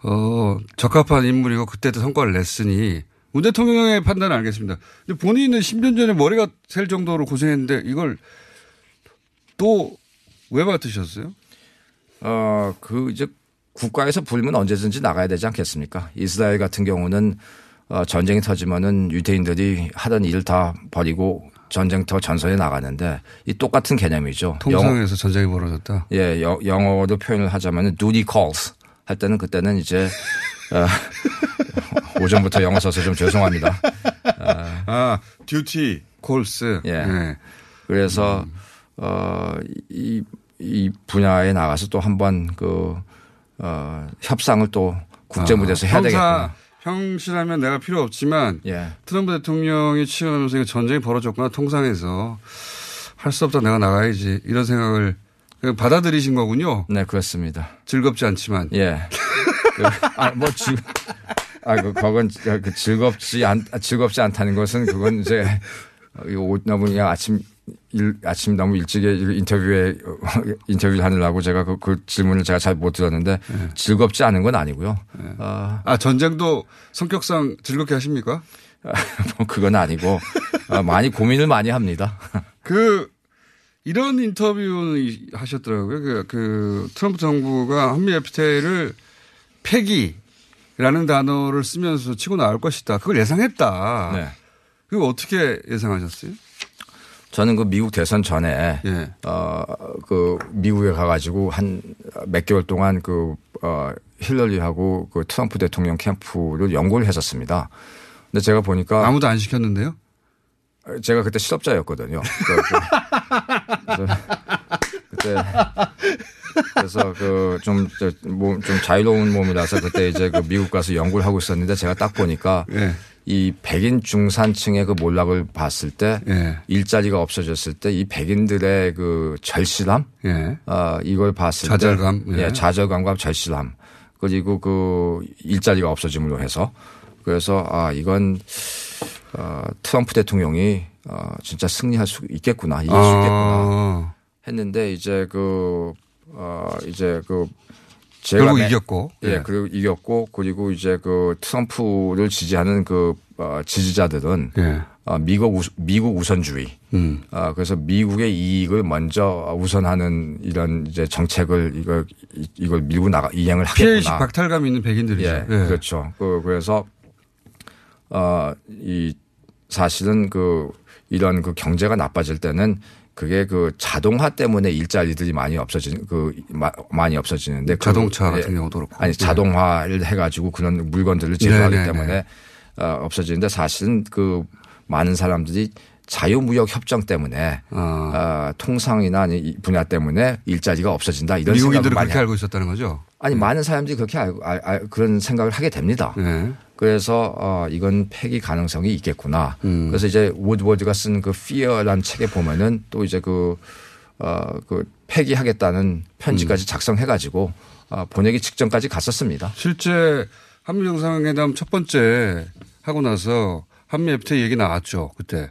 어, 적합한 인물이고 그때도 성과를 냈으니 문 대통령의 판단은 알겠습니다. 근데 본인은 10년 전에 머리가 셀 정도로 고생했는데 이걸 또 왜 맡으셨어요? 어, 그 이제 국가에서 불면 언제든지 나가야 되지 않겠습니까? 이스라엘 같은 경우는 어, 전쟁이 터지면은 유대인들이 하던 일을 다 버리고 전쟁터 전선에 나가는데 이 똑같은 개념이죠. 통상에서 전쟁이 벌어졌다. 예, 여- 영어로 표현을 하자면은 duty calls 할 때는 그때는 이제 어, 오전부터 영어 써서 좀 죄송합니다. 아, 듀티 콜스. 예. 네. 그래서 어, 이, 이 분야에 나가서 또 한 번 그, 어, 협상을 또 국제 무대에서 해야 형사, 되겠구나. 형실하면 내가 필요 없지만 예. 트럼프 대통령이 취임하면서 전쟁이 벌어졌구나 통상에서 할 수 없다 내가 나가야지 이런 생각을 받아들이신 거군요. 네, 그렇습니다. 즐겁지 않지만. 예. 그, 아, 뭐, 즐, 아, 그, 그건 그 즐겁지 않, 즐겁지 않다는 것은 그건 이제 이거 너무 그냥 아침 일, 아침 너무 일찍에 인터뷰에 인터뷰를 하느라고 제가 그, 그 질문을 제가 잘 못 들었는데 즐겁지 않은 건 아니고요. 아, 아 전쟁도 성격상 즐겁게 하십니까? 뭐 그건 아니고 아, 많이 고민을 많이 합니다. 그 이런 인터뷰 하셨더라고요. 그, 그 트럼프 정부가 한미 FTA를 폐기 라는 단어를 쓰면서 치고 나올 것이다. 그걸 예상했다. 네. 그거 어떻게 예상하셨어요? 저는 그 미국 대선 전에 예. 어그 미국에 가가지고 한 몇 개월 동안 그 어, 힐러리하고 그 트럼프 대통령 캠프를 연구를 했었습니다. 근데 제가 보니까 아무도 안 시켰는데요? 제가 그때 실업자였거든요. 그때 그래서 그 그좀몸좀 자유로운 몸이라서 그때 이제 그 미국 가서 연구를 하고 있었는데 제가 딱 보니까 예. 이 백인 중산층의 그 몰락을 봤을 때 예. 일자리가 없어졌을 때 이 백인들의 그 절실함 예. 어, 이걸 봤을 좌절감. 때 예. 예, 좌절감과 절실함 그리고 그 일자리가 없어짐으로 해서 그래서 아 이건 어, 트럼프 대통령이 어, 진짜 승리할 수 있겠구나 이길 수 있겠구나 아, 했는데 이제 그 어, 이제 그 제가 결국 매- 이겼고. 예, 예. 그리고 이겼고 그리고 이제 그 트럼프를 지지하는 그 어, 지지자들은 예. 어, 미국 우, 미국 우선주의. 음. 아, 그래서 미국의 이익을 먼저 우선하는 이런 이제 정책을 이걸 이- 이걸 밀고 나가 이행을 하겠구나. 박탈감 있는 백인들이죠. 예, 예. 그렇죠. 그 그래서 어이 사실은 그 이런 그 경제가 나빠질 때는 그게 그 자동화 때문에 일자리들이 많이 없어지는 그 마- 많이 없어지는데 그- 자동차 예. 같은 경우도 그렇고. 아니 자동화를 해가지고 그런 물건들을 제조하기 네, 네, 때문에 네. 어, 없어지는데 사실은 그 많은 사람들이 자유무역 협정 때문에 어, 통상이나 이 분야 때문에 일자리가 없어진다 이런 미국인들은 많이 그렇게 알고 있었다는 거죠. 아니 많은 사람들이 그렇게 알고 알, 알- 그런 생각을 하게 됩니다. 네. 그래서 어 이건 폐기 가능성이 있겠구나. 음. 그래서 이제 우드워드가 쓴 그 Fear라는 책에 보면은 또 이제 그 어, 그 폐기하겠다는 편지까지 음. 작성해 가지고 어, 보내기 직전까지 갔었습니다. 실제 한미 정상회담 첫 번째 하고 나서 한미 FTA 얘기 나왔죠. 그때.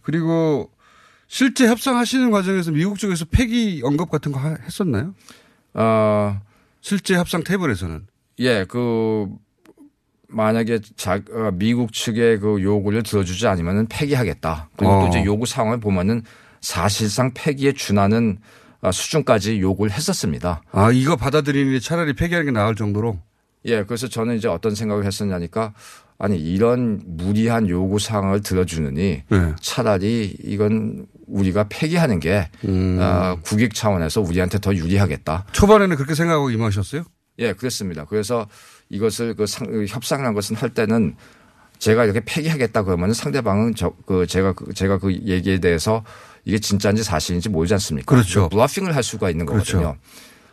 그리고 실제 협상하시는 과정에서 미국 쪽에서 폐기 언급 같은 거 하- 했었나요? 어, 실제 협상 테이블에서는. 예, 그 만약에 자, 어, 미국 측의 그 요구를 들어주지 않으면은 폐기하겠다. 그리고 어. 또 이제 요구 상황을 보면은 사실상 폐기에 준하는 어, 수준까지 요구를 했었습니다. 아, 이거 받아들이니 차라리 폐기하는 게 나을 정도로? 예, 그래서 저는 이제 어떤 생각을 했었냐니까 아니 이런 무리한 요구 사항을 들어주느니 네. 차라리 이건 우리가 폐기하는 게 음. 어, 국익 차원에서 우리한테 더 유리하겠다. 초반에는 그렇게 생각하고 임하셨어요? 예, 그렇습니다. 그래서 이것을 그 상, 협상이라는 것은 할 때는 제가 이렇게 폐기하겠다 그러면 상대방은 저, 그 제가 그 제가 그 얘기에 대해서 이게 진짜인지 사실인지 모르지 않습니까? 그렇죠. 블러핑을 할 수가 있는 그렇죠. 거거든요.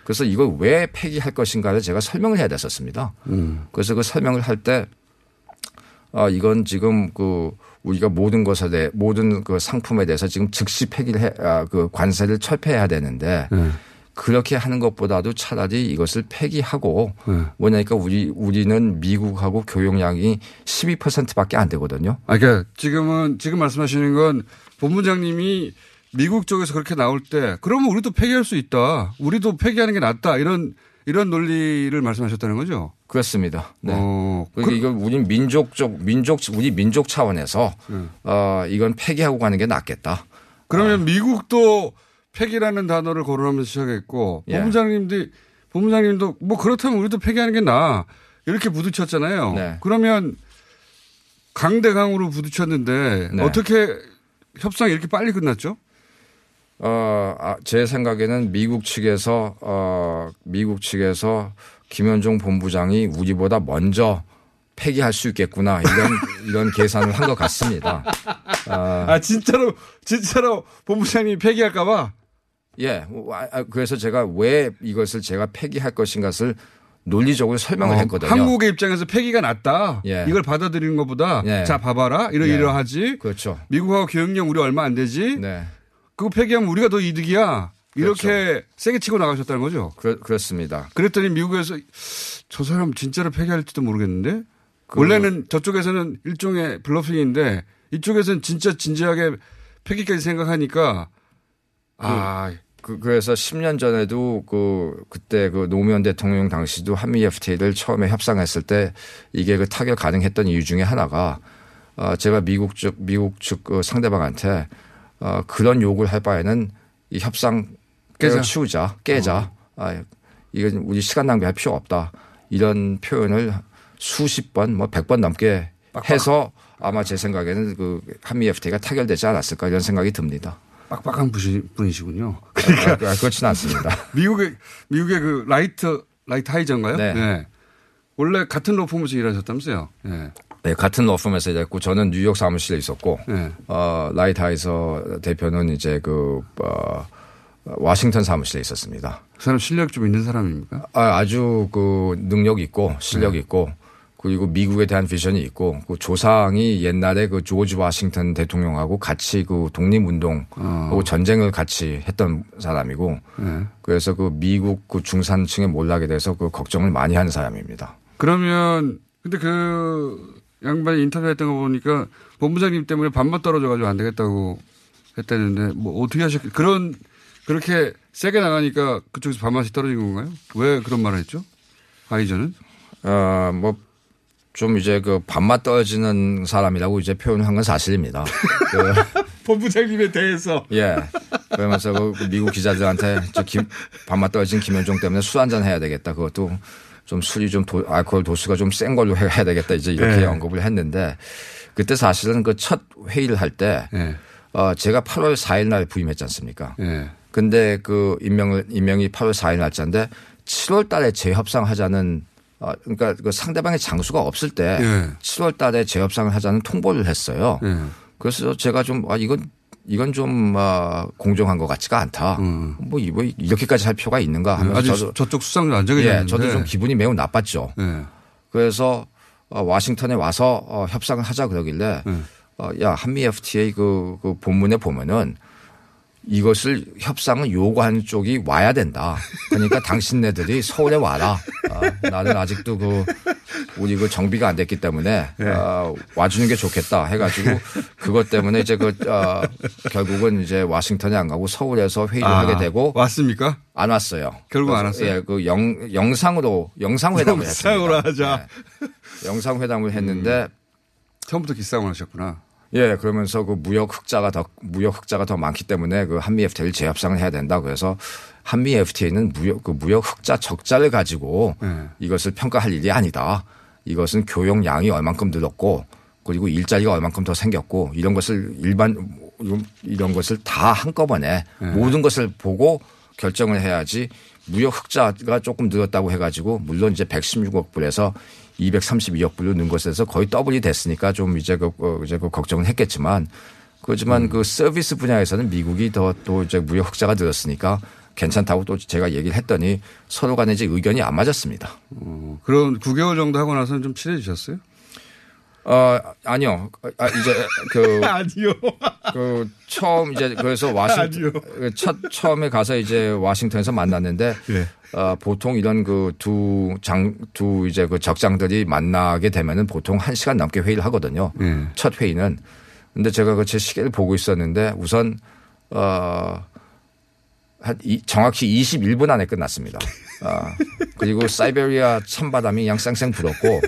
그래서 이걸 왜 폐기할 것인가를 제가 설명을 해야 됐었습니다. 음. 그래서 그 설명을 할 때, 아, 이건 지금 그 우리가 모든 것에 대해, 모든 그 상품에 대해서 지금 즉시 폐기를 해, 아, 그 관세를 철폐해야 되는데 네. 그렇게 하는 것보다도 차라리 이것을 폐기하고 네. 뭐냐니까 우리 우리는 미국하고 교역량이 12%밖에 안 되거든요. 아, 그러니까 지금은 지금 말씀하시는 건 본부장님이 미국 쪽에서 그렇게 나올 때 그러면 우리도 폐기할 수 있다. 우리도 폐기하는 게 낫다. 이런 이런 논리를 말씀하셨다는 거죠. 그렇습니다. 네. 어, 그러니까 이건 우리 민족적 민족 우리 민족 차원에서 어 이건 폐기하고 가는 게 낫겠다. 그러면 미국도 폐기라는 단어를 거론하면서 시작했고 예. 본부장님도 본부장님도 뭐 그렇다면 우리도 폐기하는 게 나아 이렇게 부딪혔잖아요. 네. 그러면 강대강으로 부딪혔는데 네. 어떻게 협상이 이렇게 빨리 끝났죠? 어, 아, 제 생각에는 미국 측에서, 어, 미국 측에서 김현종 본부장이 우리보다 먼저 폐기할 수 있겠구나. 이런, 이런 계산을 한 것 같습니다. 아, 아 진짜로 진짜로 본부장님이 폐기할까봐 예. 아, 아, 그래서 제가 왜 이것을 제가 폐기할 것인가를 논리적으로 설명을 어, 했거든요. 한국의 입장에서 폐기가 낫다. 예. 이걸 받아들이는 것보다 예. 자 봐봐라 이러 네. 이러하지. 그렇죠. 미국하고 교역량 우리 얼마 안 되지. 네. 그거 폐기하면 우리가 더 이득이야. 이렇게 그렇죠. 세게 치고 나가셨다는 거죠. 그렇, 그렇습니다. 그랬더니 미국에서 저 사람 진짜로 폐기할지도 모르겠는데 그- 원래는 저쪽에서는 일종의 블러핑인데 이쪽에서는 진짜 진지하게 폐기까지 생각하니까 아 그, 그래서 10년 전에도 그, 그때 그 노무현 대통령 당시도 한미 FTA를 처음에 협상했을 때 이게 그 타결 가능했던 이유 중에 하나가 어, 제가 미국 쪽, 미국 측 그 상대방한테 어, 그런 요구를 할 바에는 이 협상 깨자. 치우자, 깨자. 아, 이건 우리 시간 낭비할 필요 없다. 이런 표현을 수십 번, 뭐 백 번 넘게 해서 아마 제 생각에는 그 한미 FTA가 타결되지 않았을까 이런 생각이 듭니다. 빡빡한 분이- 분이시군요. 아, 그렇지는 않습니다. 미국의 미국의 그 라이트 라이트하이저인가요? 네. 원래 같은 로펌에서 일하셨다면서요? 네. 네, 같은 로펌에서 일했고 저는 뉴욕 사무실에 있었고 네. 어, 라이트하이저 대표는 이제 그 어, 워싱턴 사무실에 있었습니다. 그 사람 실력 좀 있는 사람입니까? 아, 아주 그 능력 있고 실력 네. 있고 그리고 미국에 대한 비전이 있고 그 조상이 옛날에 그 조지 워싱턴 대통령하고 같이 그 독립운동 하고 전쟁을 같이 했던 사람이고 네. 그래서 그 미국 그 중산층의 몰락에 대해서 그 걱정을 많이 하는 사람입니다. 그러면 근데 그 양반이 인터뷰했던 거 보니까 본부장님 때문에 반만 떨어져가지고 안 되겠다고 했다는데 뭐 어떻게 하셨 그런 그렇게 세게 나가니까 그쪽에서 반만씩 떨어진 건가요? 왜 그런 말을 했죠? 하이저는? 어, 뭐, 좀 이제 그 밥맛 떨어지는 사람이라고 이제 표현한 건 사실입니다. 그, 본부장님에 대해서. 예. 그러면서 그 미국 기자들한테 저 김, 밥맛 떨어진 김현종 때문에 술 한잔 해야 되겠다. 그것도 좀 술이 좀 도, 알코올 도수가 좀 센 걸로 해야 되겠다. 이제 이렇게 네. 언급을 했는데 그때 사실은 그 첫 회의를 할때 네. 어, 제가 8월 4일 날 부임했지 않습니까? 예. 근데 그 임명을 임명이 8월 4일 날짜인데 7월 달에 재협상하자는 어 그러니까 그 상대방의 장수가 없을 때 예. 7월 달에 재협상을 하자는 통보를 했어요. 예. 그래서 제가 좀 아 이건 이건 좀 아, 공정한 것 같지가 않다. 뭐, 이- 뭐 이렇게까지 할 필요가 있는가 하면서 음. 아주 저도 저쪽 수상도 안 정해져 예. 저도 좀 기분이 매우 나빴죠. 예. 그래서 어, 와싱턴에 와서 어, 협상을 하자 그러길래 네. 어, 야 한미 FTA 그, 그 본문에 보면은 이것을 협상을 요구하는 쪽이 와야 된다. 그러니까 당신네들이 서울에 와라. 어, 나는 아직도 그 우리 그 정비가 안 됐기 때문에 네. 어, 와주는 게 좋겠다 해가지고 그것 때문에 이제 그 어, 결국은 이제 와싱턴에 안 가고 서울에서 회의를 아, 하게 되고 왔습니까? 안 왔어요. 결국 안 왔어요? 예, 그 영, 영상으로 영상 회담을 영상으로 했습니다. 하자. 네. 영상 회담을 했는데 처음부터 기싸움을 하셨구나. 예, 그러면서 그 무역 흑자가 더 무역 흑자가 더 많기 때문에 그 한미 FTA를 재협상을 해야 된다. 그래서 한미 FTA는 무역 그 무역 흑자 적자를 가지고 네. 이것을 평가할 일이 아니다. 이것은 교역량이 얼만큼 늘었고 그리고 일자리가 얼만큼 더 생겼고 이런 것을 일반 이런 것을 다 한꺼번에 네. 모든 것을 보고 결정을 해야지 무역 흑자가 조금 늘었다고 해가지고 물론 이제 116억 불에서 232억 불로 는 것에서 거의 더블이 됐으니까 좀 이제 그, 어, 이제 그 걱정은 했겠지만 그렇지만 그 서비스 분야에서는 미국이 더 또 이제 무역 흑자가 늘었으니까 괜찮다고 또 제가 얘기를 했더니 서로 간에 이제 의견이 안 맞았습니다. 어, 그런 9개월 정도 하고 나서는 좀 친해지셨어요? 어, 아니요. 아, 이제 그. 아니요. 그 처음 이제 그래서 와싱턴 그첫 처음에 가서 이제 와싱턴에서 만났는데 예. 어, 보통 이런 그 두 장 두 이제 그 적장들이 만나게 되면은 보통 한 시간 넘게 회의를 하거든요. 예. 첫 회의는. 근데 제가 그 제 시계를 보고 있었는데 우선 어, 한 이, 정확히 21분 안에 끝났습니다. 아, 그리고 사이베리아 찬바람이 그냥 쌩쌩 불었고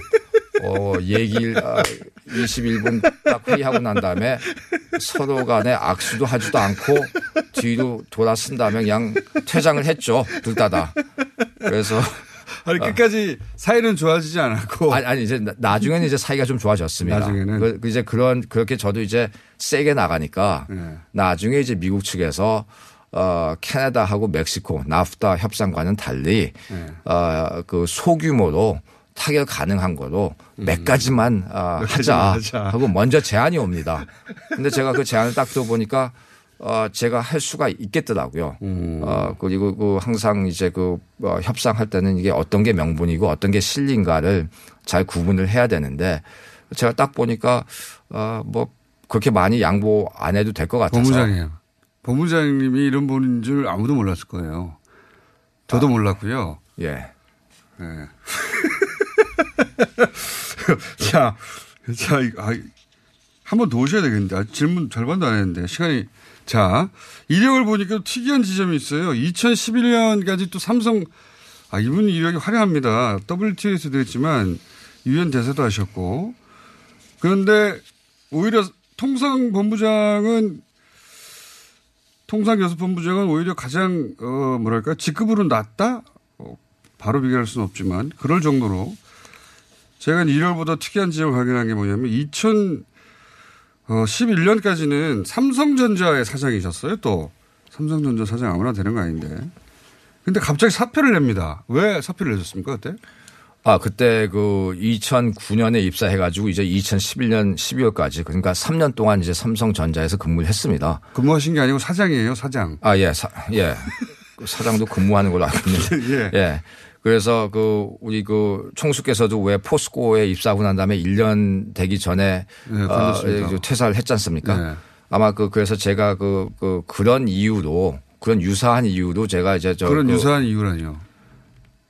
어, 얘기를 아, 21분 딱 회의하고 난 다음에 서로 간에 악수도 하지도 않고 뒤로 돌아선 다음에 그냥 퇴장을 했죠. 둘 다 다. 그래서 아니 끝까지 사이는 좋아지지 않았고 아니, 아니 이제 나- 나중에는 이제 사이가 좀 좋아졌습니다. 나중에는? 그, 그 이제 그런 그렇게 저도 이제 세게 나가니까 네. 나중에 이제 미국 측에서 어 캐나다하고 멕시코 나프타 협상과는 달리 네. 어 그 소규모로 타결 가능한 거로 몇 가지만 어, 몇 하자 하자. 하고 먼저 제안이 옵니다. 근데 제가 그 제안을 딱 들어보니까 어, 제가 할 수가 있겠더라고요. 어, 그리고 그 항상 이제 그 어, 협상할 때는 이게 어떤 게 명분이고 어떤 게 실리인가를 잘 구분을 해야 되는데 제가 딱 보니까 어, 뭐 그렇게 많이 양보 안 해도 될 것 같아서. 본부장이에요. 본부장님이 이런 분인 줄 아무도 몰랐을 거예요. 저도 몰랐고요. 예. 네. 자, 자, 한번 더 오셔야 되겠는데. 아, 질문 절반도 안 했는데. 시간이. 자, 이력을 보니까 특이한 지점이 있어요. 2011년까지 또 삼성, 아, 이분 이력이 화려합니다. WTO에서도 했지만, 유엔 대사도 하셨고. 그런데 오히려 통상본부장은 통상교섭본부장은 오히려 가장 어 뭐랄까 직급으로 낮다 어, 바로 비교할 수는 없지만 그럴 정도로 제가 1월보다 특이한 지점을 발견한 게 뭐냐면 2011년까지는 삼성전자의 사장이셨어요 또 삼성전자 사장 아무나 되는 거 아닌데 근데 갑자기 사표를 냅니다 왜 사표를 내셨습니까 그때? 아, 그때 그 2009년에 입사해가지고 이제 2011년 12월까지 그러니까 3년 동안 이제 삼성전자에서 근무를 했습니다. 근무하신 게 아니고 사장이에요 사장 아, 예, 사, 예. 그 사장도 근무하는 걸로 알고 있는데. 예. 예. 그래서 그 우리 그 총수께서도 왜 포스코에 입사하고 난 다음에 1년 되기 전에 네, 어, 퇴사를 했지 않습니까? 네. 아마 그 그래서 제가 그, 그 그런 이유로 그런 유사한 이유로 제가 이제 저 그런 그 유사한 이유라니요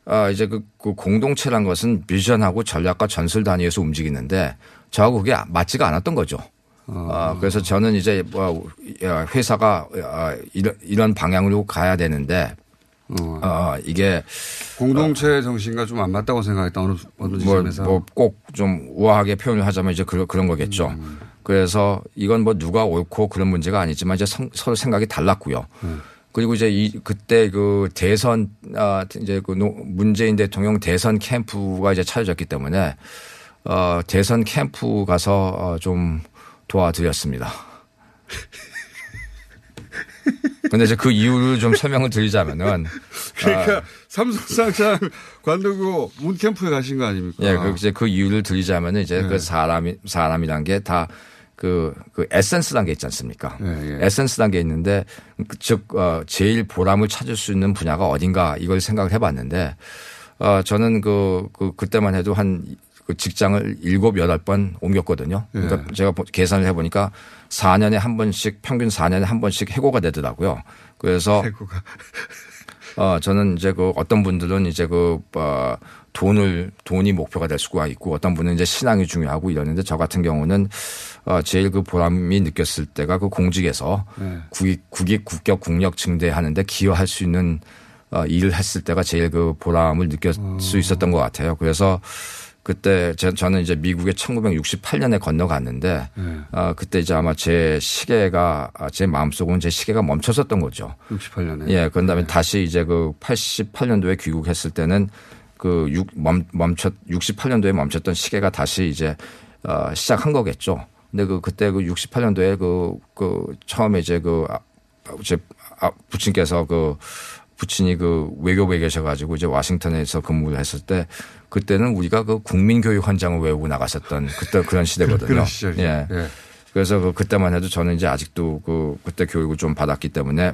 아, 이제 그, 그 공동체란 것은 비전하고 전략과 전술 단위에서 움직이는데 저하고 그게 맞지가 않았던 거죠. 아, 그래서 저는 이제 뭐 회사가 아, 이런, 이런 방향으로 가야 되는데 어, 이게 공동체 정신과 좀 안 맞다고 생각했다 어느 어느 지점에서 뭐 꼭좀 우아하게 표현을 하자면 이제 그런, 그런 거겠죠. 음. 그래서 이건 뭐 누가 옳고 그런 문제가 아니지만 이제 성- 서로 생각이 달랐고요. 음. 그리고 이제 이 그때 그 대선 아 이제 그 노- 문재인 대통령 대선 캠프가 이제 차려졌기 때문에 어 대선 캠프 가서 어, 좀 도와드렸습니다. 근데 이제 그 이유를 좀 설명을 드리자면은 그러니까 아, 삼성상장 관두고 문캠프에 가신 거 아닙니까? 예, 그 이제 그 이유를 드리자면은 이제 네. 그 사람이 사람이란 게 다 그, 그 에센스란 게 있지 않습니까? 예, 에센스란 게 있는데 즉, 어, 제일 보람을 찾을 수 있는 분야가 어딘가 이걸 생각을 해 봤는데 어, 저는 그, 그, 그때만 해도 한 그 직장을 일곱, 여덟 번 옮겼거든요. 그러니까 예. 제가 보- 계산을 해 보니까 4년에 한 번씩 평균 4년에 한 번씩 해고가 되더라고요. 그래서 어, 저는 이제 그 어떤 분들은 이제 그, 어, 돈을, 돈이 목표가 될 수가 있고 어떤 분은 이제 신앙이 중요하고 이러는데 저 같은 경우는 어, 제일 그 보람이 느꼈을 때가 그 공직에서 네. 국익, 국익, 국격, 국력 증대하는데 기여할 수 있는 어, 일을 했을 때가 제일 그 보람을 느낄 수 있었던 것 같아요. 그래서 그때 제- 저는 이제 미국에 1968년에 건너갔는데 네. 어, 그때 이제 아마 제 시계가 아, 제 마음속은 제 시계가 멈췄었던 거죠. 68년에. 예, 그런 다음에 다시 이제 그 88년도에 귀국했을 때는 그 육, 멈, 멈췄, 68년도에 멈췄던 시계가 다시 이제 어, 시작한 거겠죠. 근데 그 그때 그 68년도에 그, 그 처음에 이제 그, 아, 제 아, 부친께서 그 부친이 그 외교부에 계셔가지고 이제 워싱턴에서 근무를 했을 때 그때는 우리가 그 국민교육 헌장을 외우고 나갔었던 그때 그런 시대거든요. 그런. 예. 예. 그래서 그 그때만 해도 저는 이제 아직도 그 그때 교육을 좀 받았기 때문에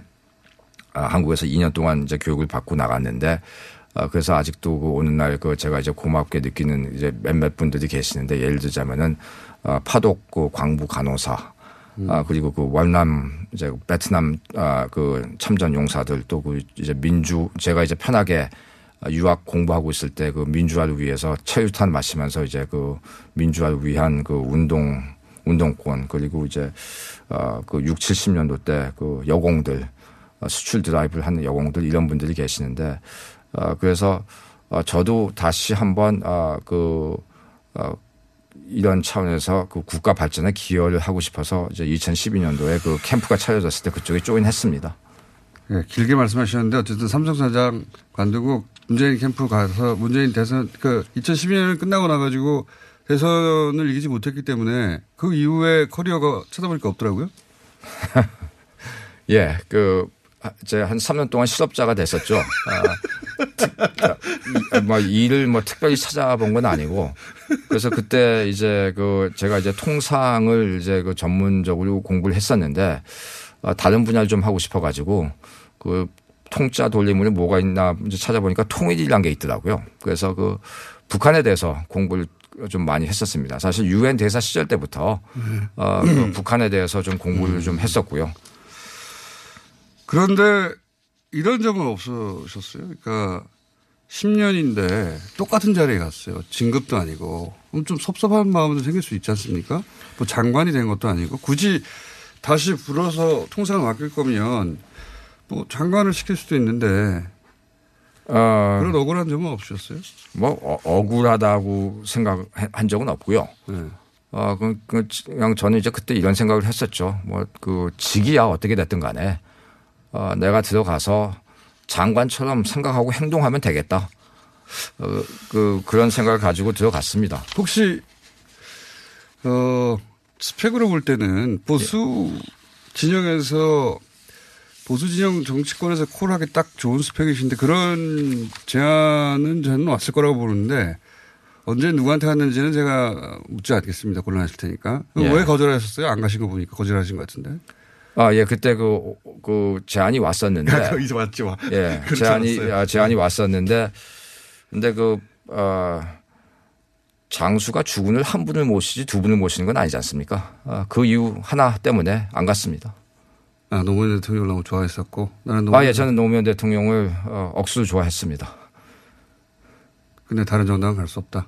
아, 한국에서 2년 동안 이제 교육을 받고 나갔는데 어, 그래서 아직도 그 오는 날 그 제가 이제 고맙게 느끼는 이제 몇몇 분들이 계시는데 예를 들자면은 어, 파독 그 광부 간호사 아, 그리고 그 월남, 이제 베트남, 아, 그 참전 용사들 또 그 이제 민주, 제가 이제 편하게 유학 공부하고 있을 때 그 민주화를 위해서 체류탄 마시면서 이제 그 민주화를 위한 그 운동, 운동권 그리고 이제 어그 6, 70년도 때 그 여공들 어, 수출 드라이브를 하는 여공들 이런 분들이 계시는데 어 그래서 어 저도 다시 한번 어 이런 차원에서 그 국가 발전에 기여를 하고 싶어서 이제 2012년도에 그 캠프가 차려졌을 때 그쪽에 조인했습니다. 네, 길게 말씀하셨는데 어쨌든 삼성사장 관두고 문재인 캠프 가서 문재인 대선 그 2012년을 끝나고 나가지고 대선을 이기지 못했기 때문에 그 이후에 커리어가 찾아보니까 없더라고요. 예, 그 이제 한 3년 동안 실업자가 됐었죠. 아, 뭐 일을 뭐 특별히 찾아본 건 아니고 그래서 그때 이제 그 제가 이제 통상을 이제 그 전문적으로 공부를 했었는데 아, 다른 분야를 좀 하고 싶어 가지고 그 통짜 돌림물이 뭐가 있나 찾아보니까 통일이란 게 있더라고요. 그래서 그 북한에 대해서 공부를 좀 많이 했었습니다. 사실 유엔 대사 시절 때부터 어, 그 북한에 대해서 좀 공부를 좀 했었고요. 그런데 이런 점은 없으셨어요? 그러니까 10년인데 똑같은 자리에 갔어요. 진급도 아니고. 그럼 좀 섭섭한 마음도 생길 수 있지 않습니까? 뭐 장관이 된 것도 아니고 굳이 다시 불어서 통상을 맡길 거면 뭐 장관을 시킬 수도 있는데 어, 그런 억울한 점은 없으셨어요? 뭐 어, 억울하다고 생각한 적은 없고요. 네. 어, 그냥 저는 이제 그때 이런 생각을 했었죠. 뭐, 그, 직이야 어떻게 됐든 간에, 어, 내가 들어가서 장관처럼 생각하고 행동하면 되겠다. 어, 그, 그런 생각을 가지고 들어갔습니다. 혹시, 어, 스펙으로 볼 때는 보수 진영에서 보수 진영 정치권에서 콜하기 딱 좋은 스펙이신데 그런 제안은 저는 왔을 거라고 보는데 언제 누구한테 갔는지는 제가 묻지 않겠습니다. 곤란하실 테니까. 예. 왜 거절하셨어요? 안 가신 거 보니까 거절하신 것 같은데. 아, 예, 그때 그, 그 제안이 왔었는데. 거기서 왔지, 와. 예, 그렇지 제안이, 않았어요. 아, 제안이 왔었는데, 근데 그, 어, 장수가 주군을 한 분을 모시지 두 분을 모시는 건 아니지 않습니까? 아, 그 이유 하나 때문에 안 갔습니다. 아, 노무현 대통령을 너무 좋아했었고. 나는 아, 예, 저는 노무현 대통령을 어, 억수로 좋아했습니다. 근데 다른 정당은 갈 수 없다.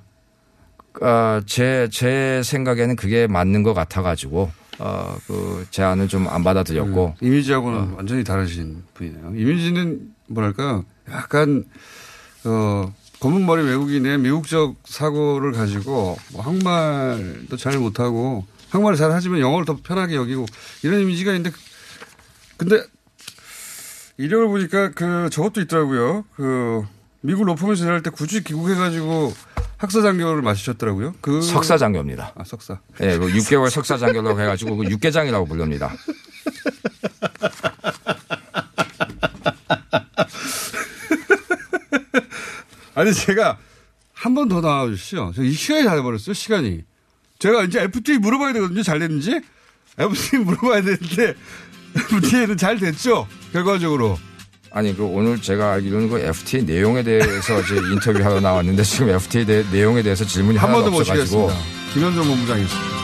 아, 제, 제 생각에는 그게 맞는 것 같아가지고, 어, 그 제안을 좀 안 받아들였고. 음, 이미지하고는 완전히 다르신 분이네요. 이미지는 뭐랄까 약간 어 검은 머리 외국인의 미국적 사고를 가지고 뭐 한국말도 잘 못하고 한국말을 잘 하지만 영어를 더 편하게 여기고 이런 이미지가 있는데 근데 이력을 보니까 그 저것도 있더라고요. 그 미국 로펌에서 일할 때 굳이 귀국해가지고 학사 장교를 마시셨더라고요. 그 석사 장교입니다. 아 석사. 예, 그 6개월 석사 장교라고 해가지고 그 육개장이라고 부릅니다. 아니 제가 한 번 더 나와 주시죠. 저이 시간이 다 돼버렸어요. 시간이. 제가 이제 FTA 물어봐야 되거든요. 잘 됐는지. FTA 물어봐야 되는데 FTA는 잘 됐죠. 결과적으로. 아니, 그 오늘 제가 알기로는 그 FTA 내용에 대해서 이제 인터뷰하러 나왔는데 지금 FTA 내, 내용에 대해서 질문이 한번 하나도 더 없어가지고. 모시겠습니다. 김현정 본부장이었습니다.